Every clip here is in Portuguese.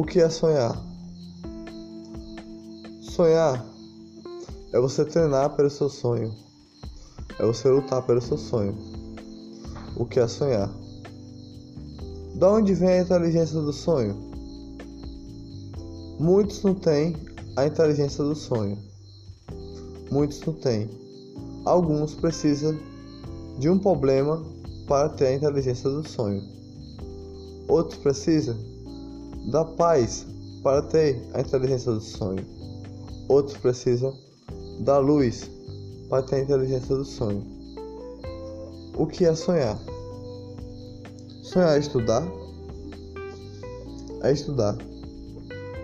O que é sonhar? Sonhar é você treinar pelo seu sonho. É você lutar pelo seu sonho. O que é sonhar? Da onde vem a inteligência do sonho? Muitos não têm a inteligência do sonho. Muitos não têm. Alguns precisam de um problema para ter a inteligência do sonho. Outros precisam da paz para ter a inteligência do sonho. Outros precisam da luz para ter a inteligência do sonho. O que é sonhar? Sonhar é estudar? É estudar.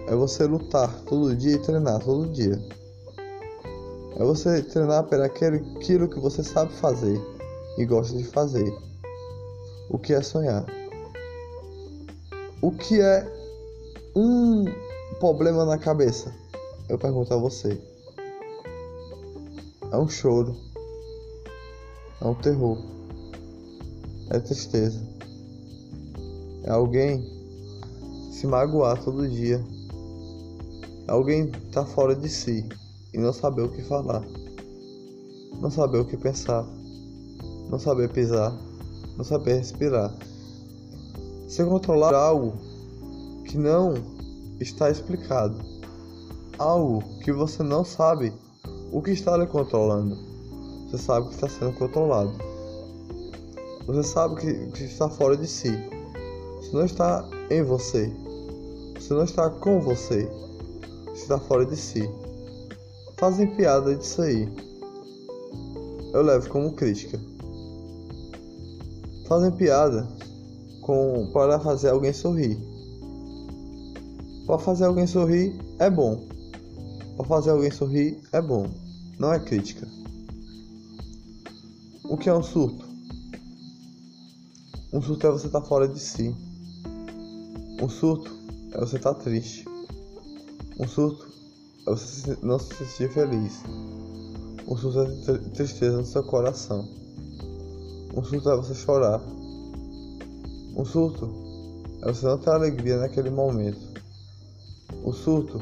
É você lutar todo dia e treinar todo dia. É você treinar para aquilo que você sabe fazer e gosta de fazer. O que é sonhar? O que é um problema na cabeça? Eu pergunto a você. É um choro. É um terror. É tristeza. É alguém se magoar todo dia. É alguém tá fora de si e não saber o que falar. Não saber o que pensar. Não saber pisar. Não saber respirar. Se controlar algo que não está explicado. Algo que você não sabe o que está lhe controlando. Você sabe que está sendo controlado. Você sabe que, que está fora de si. Você não está em você. Você não está com você. Você está fora de si. Fazem piada disso aí. Eu levo como crítica. Fazem piada com para fazer alguém sorrir. Para fazer alguém sorrir é bom. Para fazer alguém sorrir é bom, não é crítica. O que é um surto? Um surto é você estar tá fora de si. Um surto é você estar tá triste. Um surto é você não se sentir feliz. Um surto é tristeza no seu coração. Um surto é você chorar. Um surto é você não ter alegria naquele momento. O surto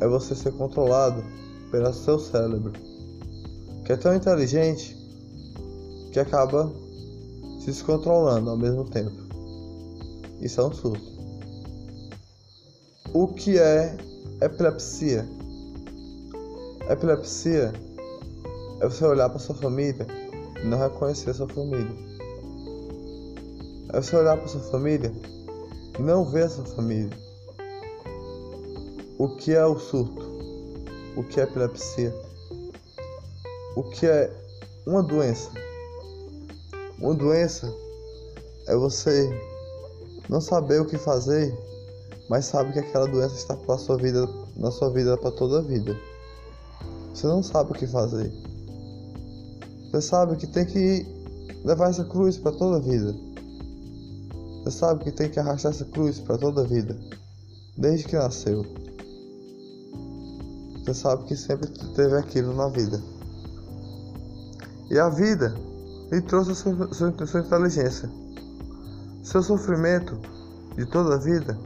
é você ser controlado pelo seu cérebro, que é tão inteligente que acaba se descontrolando ao mesmo tempo. Isso é um surto. O que é epilepsia? Epilepsia é você olhar para sua família e não reconhecer sua família. É você olhar para sua família e não ver sua família. O que é o surto? O que é epilepsia? O que é uma doença? Uma doença é você não saber o que fazer, mas sabe que aquela doença está para sua vida, na sua vida para toda a vida. Você não sabe o que fazer. Você sabe que tem que levar essa cruz para toda a vida. Você sabe que tem que arrastar essa cruz para toda a vida, desde que nasceu. Você sabe que sempre teve aquilo na vida. E a vida lhe trouxe sua, sua, sua inteligência. Seu sofrimento de toda a vida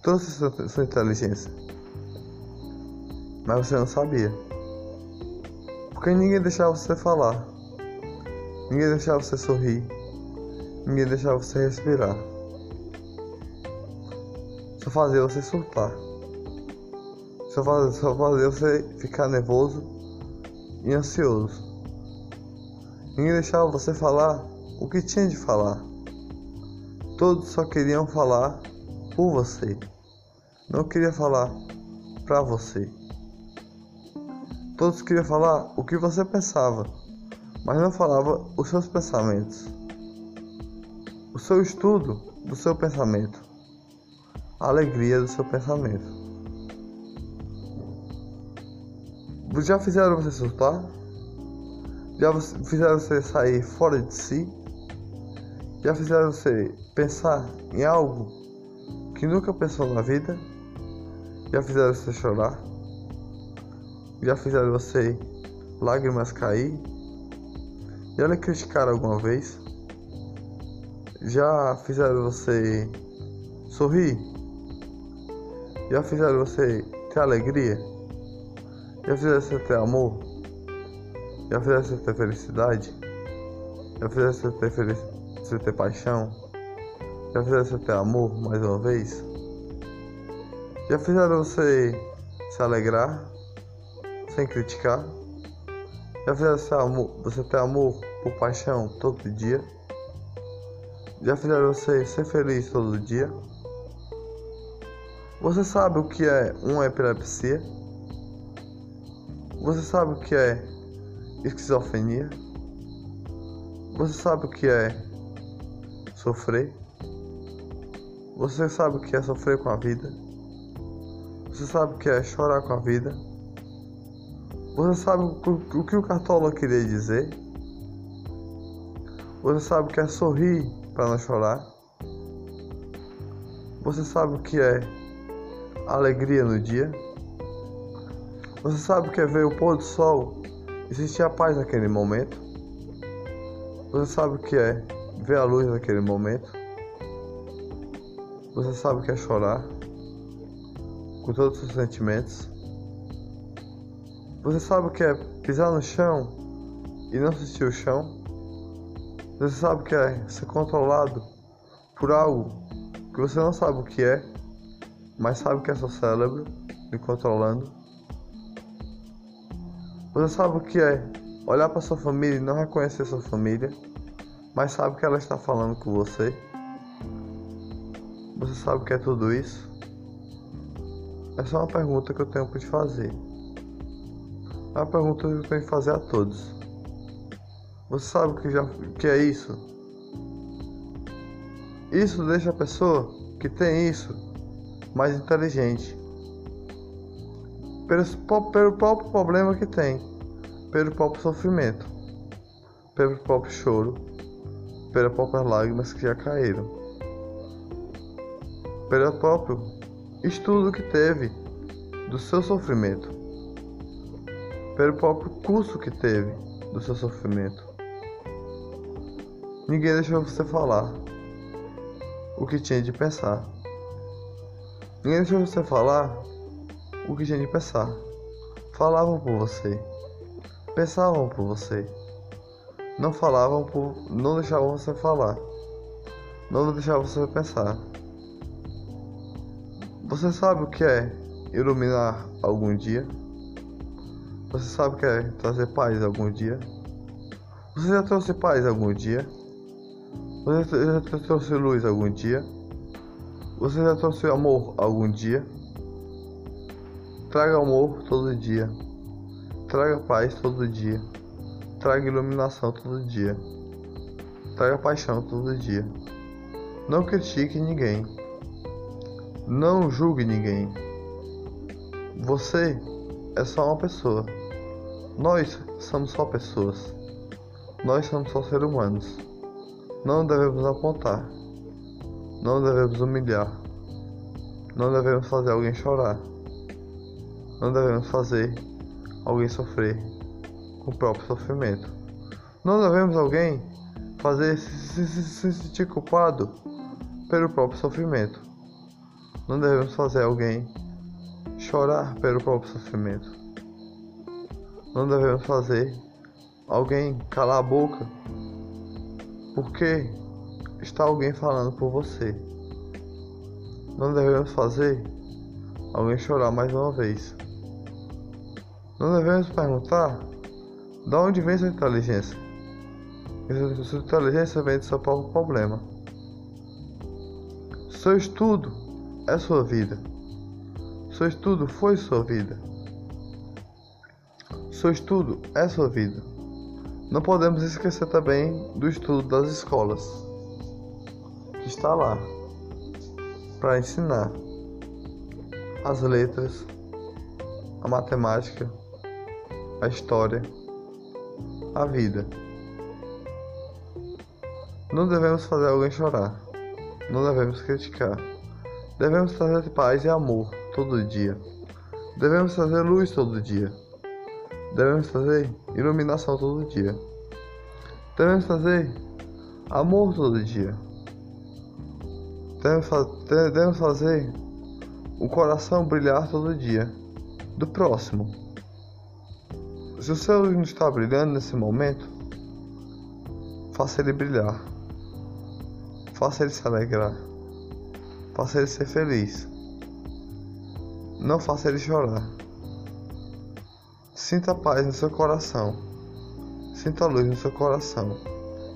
trouxe sua, sua inteligência. Mas você não sabia. Porque ninguém deixava você falar. Ninguém deixava você sorrir. Ninguém deixava você respirar. Só fazia você surtar. Só fazer, só fazer você ficar nervoso e ansioso. Ninguém deixava você falar o que tinha de falar. Todos só queriam falar por você. Não queria falar pra você. Todos queriam falar o que você pensava, mas não falava os seus pensamentos. O seu estudo do seu pensamento. A alegria do seu pensamento. Já fizeram você surtar? Já fizeram você sair fora de si? Já fizeram você pensar em algo que nunca pensou na vida? Já fizeram você chorar? Já fizeram você lágrimas cair? Já lhe criticaram alguma vez? Já fizeram você sorrir? Já fizeram você ter alegria? Já você ter amor? Já você ter felicidade? Já fizeram você ter, felic... você ter paixão? Já você ter amor mais uma vez? Já fizeram você se alegrar sem criticar? Já você, amor... você ter amor por paixão todo dia? Já fizeram você ser feliz todo dia? Você sabe o que é uma epilepsia? Você sabe o que é esquizofrenia? Você sabe o que é sofrer? Você sabe o que é sofrer com a vida? Você sabe o que é chorar com a vida? Você sabe o que o cartola queria dizer? Você sabe o que é sorrir para não chorar? Você sabe o que é alegria no dia? Você sabe o que é ver o pôr do sol e sentir a paz naquele momento? Você sabe o que é ver a luz naquele momento? Você sabe o que é chorar com todos os seus sentimentos? Você sabe o que é pisar no chão e não sentir o chão? Você sabe o que é ser controlado por algo que você não sabe o que é? mas sabe que é seu cérebro me controlando. Você sabe o que é olhar para sua família e não reconhecer sua família, mas sabe que ela está falando com você. Você sabe o que é tudo isso? Essa é uma pergunta que eu tenho para te fazer. É uma pergunta que eu tenho que fazer a todos. Você sabe o que, já, que é isso? Isso deixa a pessoa que tem isso mais inteligente. Pelo, pelo próprio problema que tem, pelo próprio sofrimento, pelo próprio choro, pelas próprias lágrimas que já caíram, pelo próprio estudo que teve do seu sofrimento, pelo próprio curso que teve do seu sofrimento. Ninguém deixou você falar o que tinha de pensar. Ninguém deixou você falar o que tinha de pensar. Falavam por você. Pensavam por você. Não falavam por. não deixavam você falar. Não deixavam você pensar. Você sabe o que é iluminar algum dia? Você sabe o que é trazer paz algum dia? Você já trouxe paz algum dia? Você já trouxe luz algum dia? Você já trouxe amor algum dia? Traga amor todo dia. Traga paz todo dia. Traga iluminação todo dia. Traga paixão todo dia. Não critique ninguém. Não julgue ninguém. Você é só uma pessoa. Nós somos só pessoas. Nós somos só seres humanos. Não devemos apontar. Não devemos humilhar. Não devemos fazer alguém chorar. Não devemos fazer alguém sofrer com o próprio sofrimento. Não devemos alguém fazer se, se, se sentir culpado pelo próprio sofrimento. Não devemos fazer alguém chorar pelo próprio sofrimento. Não devemos fazer alguém calar a boca porque está alguém falando por você. Não devemos fazer alguém chorar mais uma vez. Não devemos perguntar de onde vem sua inteligência. Sua inteligência vem do seu próprio problema. Seu estudo é sua vida. Seu estudo foi sua vida. Seu estudo é sua vida. Não podemos esquecer também do estudo das escolas que está lá para ensinar as letras, a matemática, a história, a vida. Não devemos fazer alguém chorar, não devemos criticar. Devemos trazer paz e amor todo dia. Devemos trazer luz todo dia. Devemos trazer iluminação todo dia. Devemos trazer amor todo dia. Devemos, devemos fazer o coração brilhar todo dia do próximo. Se o seu não está brilhando nesse momento, faça ele brilhar. Faça ele se alegrar. Faça ele ser feliz. Não faça ele chorar. Sinta paz no seu coração. Sinta luz no seu coração.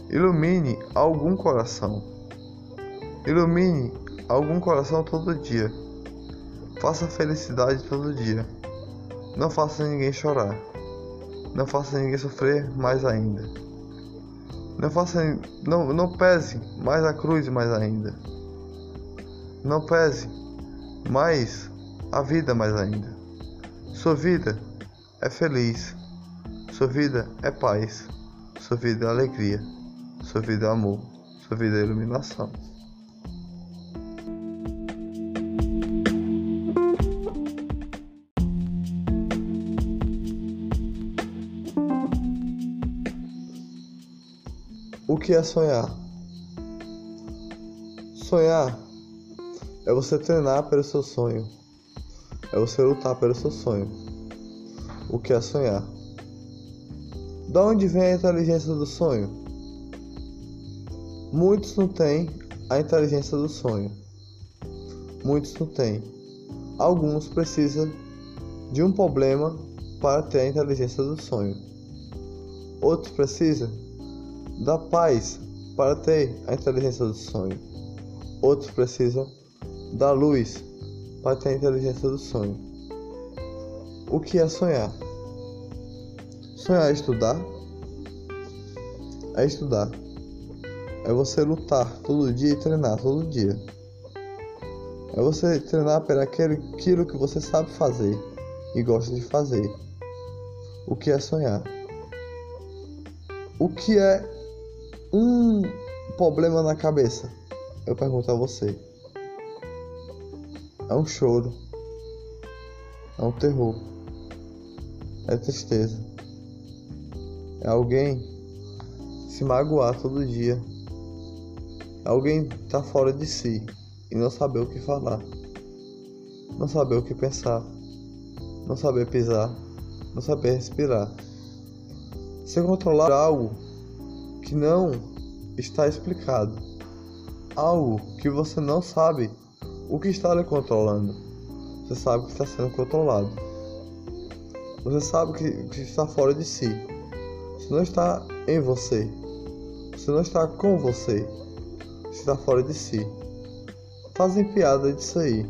Ilumine algum coração. Ilumine algum coração todo dia. Faça felicidade todo dia. Não faça ninguém chorar. Não faça ninguém sofrer mais ainda. Não faça não, não pese mais a cruz mais ainda. Não pese mais a vida mais ainda. Sua vida é feliz. Sua vida é paz. Sua vida é alegria. Sua vida é amor. Sua vida é iluminação. O que é sonhar? Sonhar é você treinar pelo seu sonho, é você lutar pelo seu sonho. O que é sonhar? Da onde vem a inteligência do sonho? Muitos não têm a inteligência do sonho. Muitos não têm. Alguns precisam de um problema para ter a inteligência do sonho. Outros precisam da paz para ter a inteligência do sonho. Outros precisam da luz para ter a inteligência do sonho. O que é sonhar? Sonhar é estudar? É estudar. É você lutar todo dia e treinar todo dia. É você treinar para aquilo que você sabe fazer e gosta de fazer. O que é sonhar? O que é um problema na cabeça, eu pergunto a você. É um choro. É um terror. É tristeza. É alguém se magoar todo dia. É alguém tá fora de si e não saber o que falar. Não saber o que pensar. Não saber pisar. Não saber respirar. Se controlar algo que não está explicado. Algo que você não sabe o que está lhe controlando. Você sabe que está sendo controlado. Você sabe que, que está fora de si. Você não está em você. Você não está com você. Você está fora de si. Fazem piada disso aí.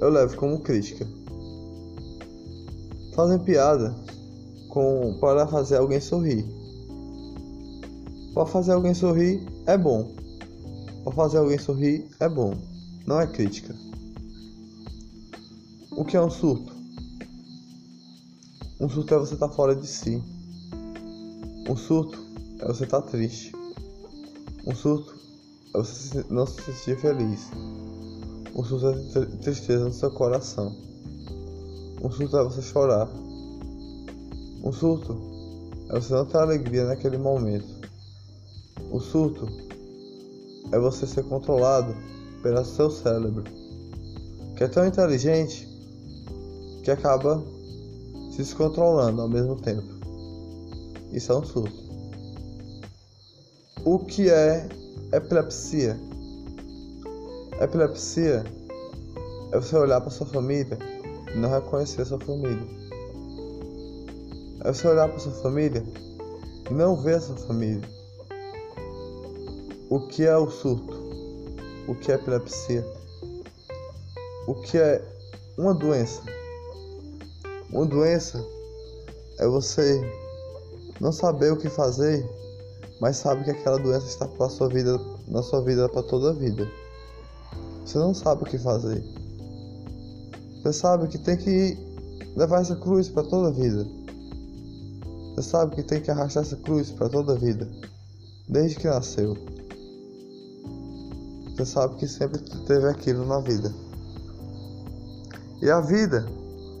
Eu levo como crítica. Fazem piada com para fazer alguém sorrir. Para fazer alguém sorrir é bom. Para fazer alguém sorrir é bom. Não é crítica. O que é um surto? Um surto é você estar tá fora de si. Um surto é você estar tá triste. Um surto é você não se sentir feliz. Um surto é tristeza no seu coração. Um surto é você chorar. Um surto é você não ter alegria naquele momento. O surto é você ser controlado pelo seu cérebro, que é tão inteligente que acaba se descontrolando ao mesmo tempo. Isso é um surto. O que é epilepsia? Epilepsia é você olhar para sua família e não reconhecer sua família. É você olhar para sua família e não ver sua família. O que é o surto? O que é epilepsia? O que é uma doença? Uma doença é você não saber o que fazer, mas sabe que aquela doença está para sua vida, na sua vida para toda a vida. Você não sabe o que fazer. Você sabe que tem que levar essa cruz para toda a vida. Você sabe que tem que arrastar essa cruz para toda a vida, desde que nasceu. Você sabe que sempre teve aquilo na vida. E a vida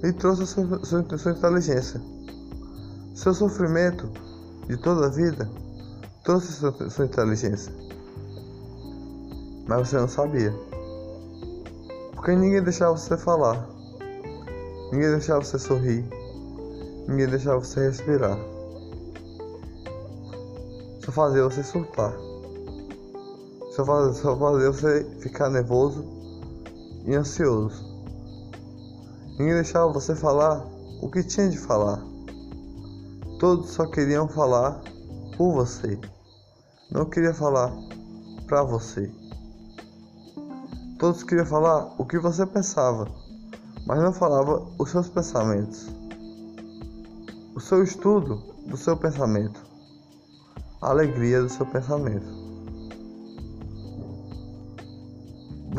lhe trouxe a sua, sua, sua inteligência. Seu sofrimento de toda a vida trouxe sua, sua inteligência. Mas você não sabia. Porque ninguém deixava você falar. Ninguém deixava você sorrir. Ninguém deixava você respirar. Só fazia você surtar. Só fazia, só fazia você ficar nervoso e ansioso. Ninguém deixava você falar o que tinha de falar. Todos só queriam falar por você. Não queria falar pra você. Todos queriam falar o que você pensava, mas não falava os seus pensamentos. O seu estudo do seu pensamento. A alegria do seu pensamento.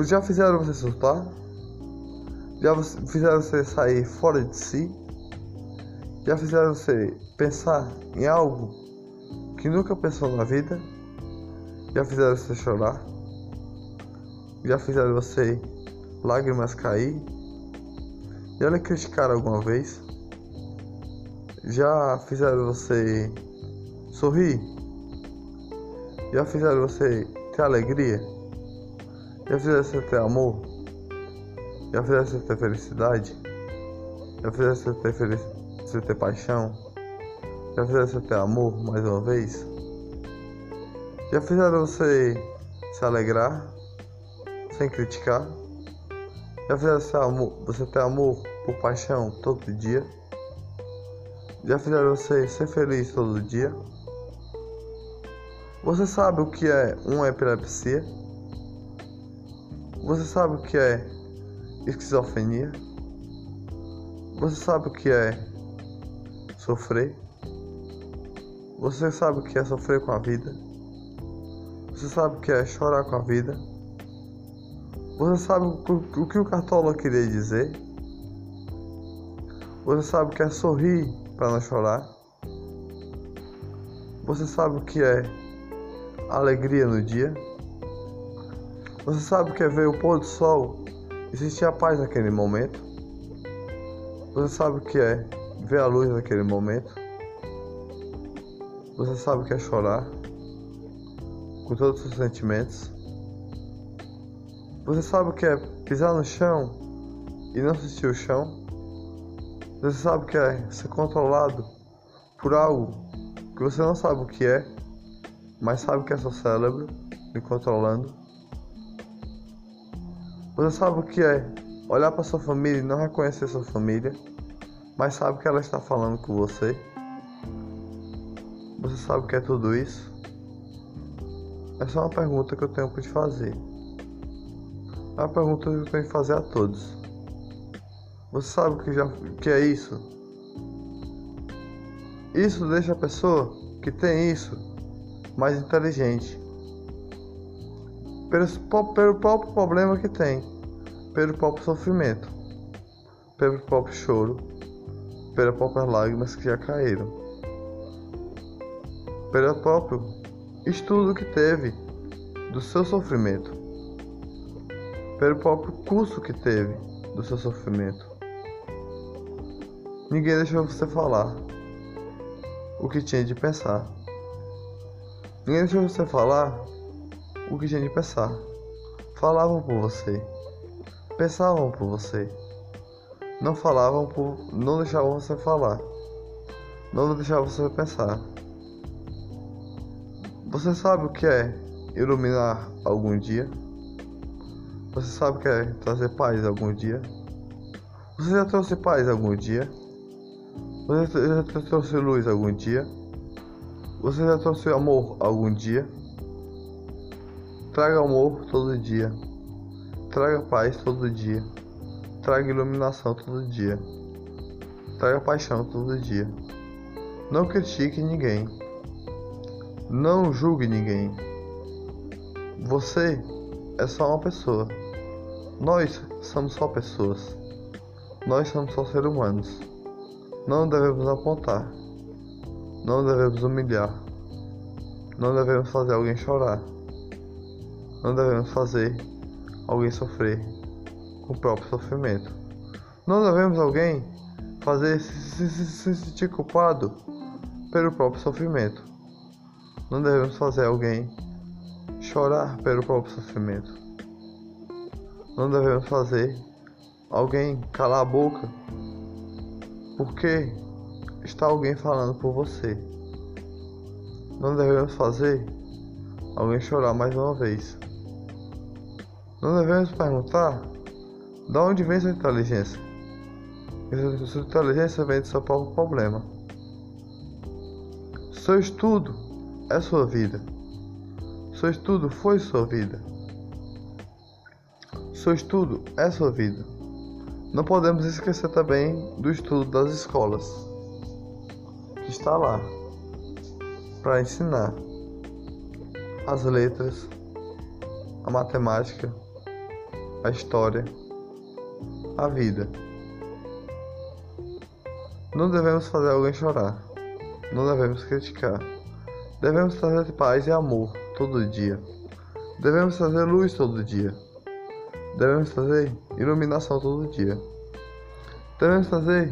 Já fizeram você surtar? Já fizeram você sair fora de si? Já fizeram você pensar em algo que nunca pensou na vida? Já fizeram você chorar? Já fizeram você lágrimas cair? Já lhe criticaram alguma vez? Já fizeram você sorrir? Já fizeram você ter alegria? Já você ter amor? Já você ter felicidade? Já fizeram você ter, felic... você ter paixão? Já você ter amor mais uma vez? Já fizeram você se alegrar? sem criticar. Já fizeram amor, você ter amor por paixão todo dia? Já fizeram você ser feliz todo dia? Você sabe o que é uma epilepsia? Você sabe o que é esquizofrenia? Você sabe o que é sofrer? Você sabe o que é sofrer com a vida? Você sabe o que é chorar com a vida? Você sabe o que o Cartola queria dizer? Você sabe o que é sorrir para não chorar? Você sabe o que é alegria no dia? Você sabe o que é ver o pôr do sol e sentir a paz naquele momento? Você sabe o que é ver a luz naquele momento? Você sabe o que é chorar com todos os sentimentos? Você sabe o que é pisar no chão e não sentir o chão? Você sabe o que é ser controlado por algo que você não sabe o que é, mas sabe que é seu cérebro me controlando? Você sabe o que é olhar para sua família e não reconhecer sua família, mas sabe que ela está falando com você? Você sabe o que é tudo isso? Essa é uma pergunta que eu tenho para te fazer. É uma pergunta que eu tenho que fazer a todos. Você sabe o que, já, que é isso? Isso deixa a pessoa que tem isso mais inteligente. Pelo, pelo próprio problema que tem, pelo próprio sofrimento, pelo próprio choro, pelas próprias lágrimas que já caíram, pelo próprio estudo que teve do seu sofrimento. Pelo próprio curso que teve do seu sofrimento. Ninguém deixou você falar o que tinha de pensar. Ninguém deixou você falar o que tinha de pensar. Falavam por você, pensavam por você. Não falavam por. não deixavam você falar. Não deixavam você pensar. Você sabe o que é iluminar algum dia? Você sabe que é trazer paz algum dia? Você já trouxe paz algum dia? Você já trouxe luz algum dia? Você já trouxe amor algum dia? Traga amor todo dia. Traga paz todo dia. Traga iluminação todo dia. Traga paixão todo dia. Não critique ninguém. Não julgue ninguém. Você é só uma pessoa. Nós somos só pessoas. Nós somos só seres humanos. Não devemos apontar. Não devemos humilhar. Não devemos fazer alguém chorar. Não devemos fazer alguém sofrer com o próprio sofrimento. Não devemos alguém fazer se, se, se sentir culpado pelo próprio sofrimento. Não devemos fazer alguém chorar pelo próprio sofrimento. Não devemos fazer alguém calar a boca porque está alguém falando por você. Não devemos fazer alguém chorar mais uma vez. Não devemos perguntar de onde vem sua inteligência. Sua inteligência vem do seu próprio problema. Seu estudo é sua vida. Seu estudo foi sua vida. Seu estudo é sua vida. Não podemos esquecer também do estudo das escolas, que está lá para ensinar as letras, a matemática, a história, a vida. Não devemos fazer alguém chorar. Não devemos criticar. Devemos trazer paz e amor todo dia. Devemos trazer luz todo dia. Devemos trazer iluminação todo dia. Devemos trazer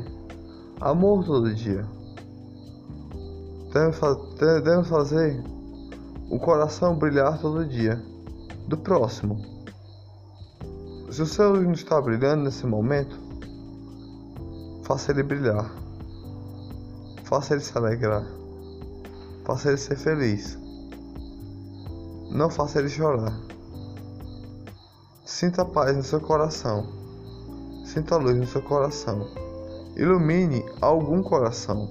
amor todo dia. Devemos, devemos fazer o coração brilhar todo dia do próximo. Se o seu não está brilhando nesse momento, faça ele brilhar. Faça ele se alegrar. Faça ele ser feliz. Não faça ele chorar. Sinta paz no seu coração. Sinta luz no seu coração. Ilumine algum coração.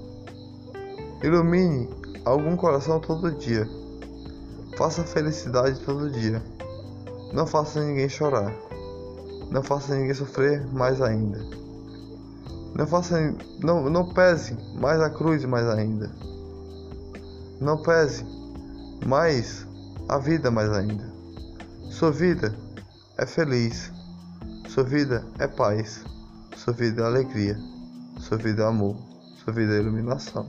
Ilumine algum coração todo dia. Faça felicidade todo dia. Não faça ninguém chorar. Não faça ninguém sofrer mais ainda. Não faça não, não pese mais a cruz mais ainda. Não pese mais a vida mais ainda. Sua vida é feliz. Sua vida é paz. Sua vida é alegria. Sua vida é amor. Sua vida é iluminação.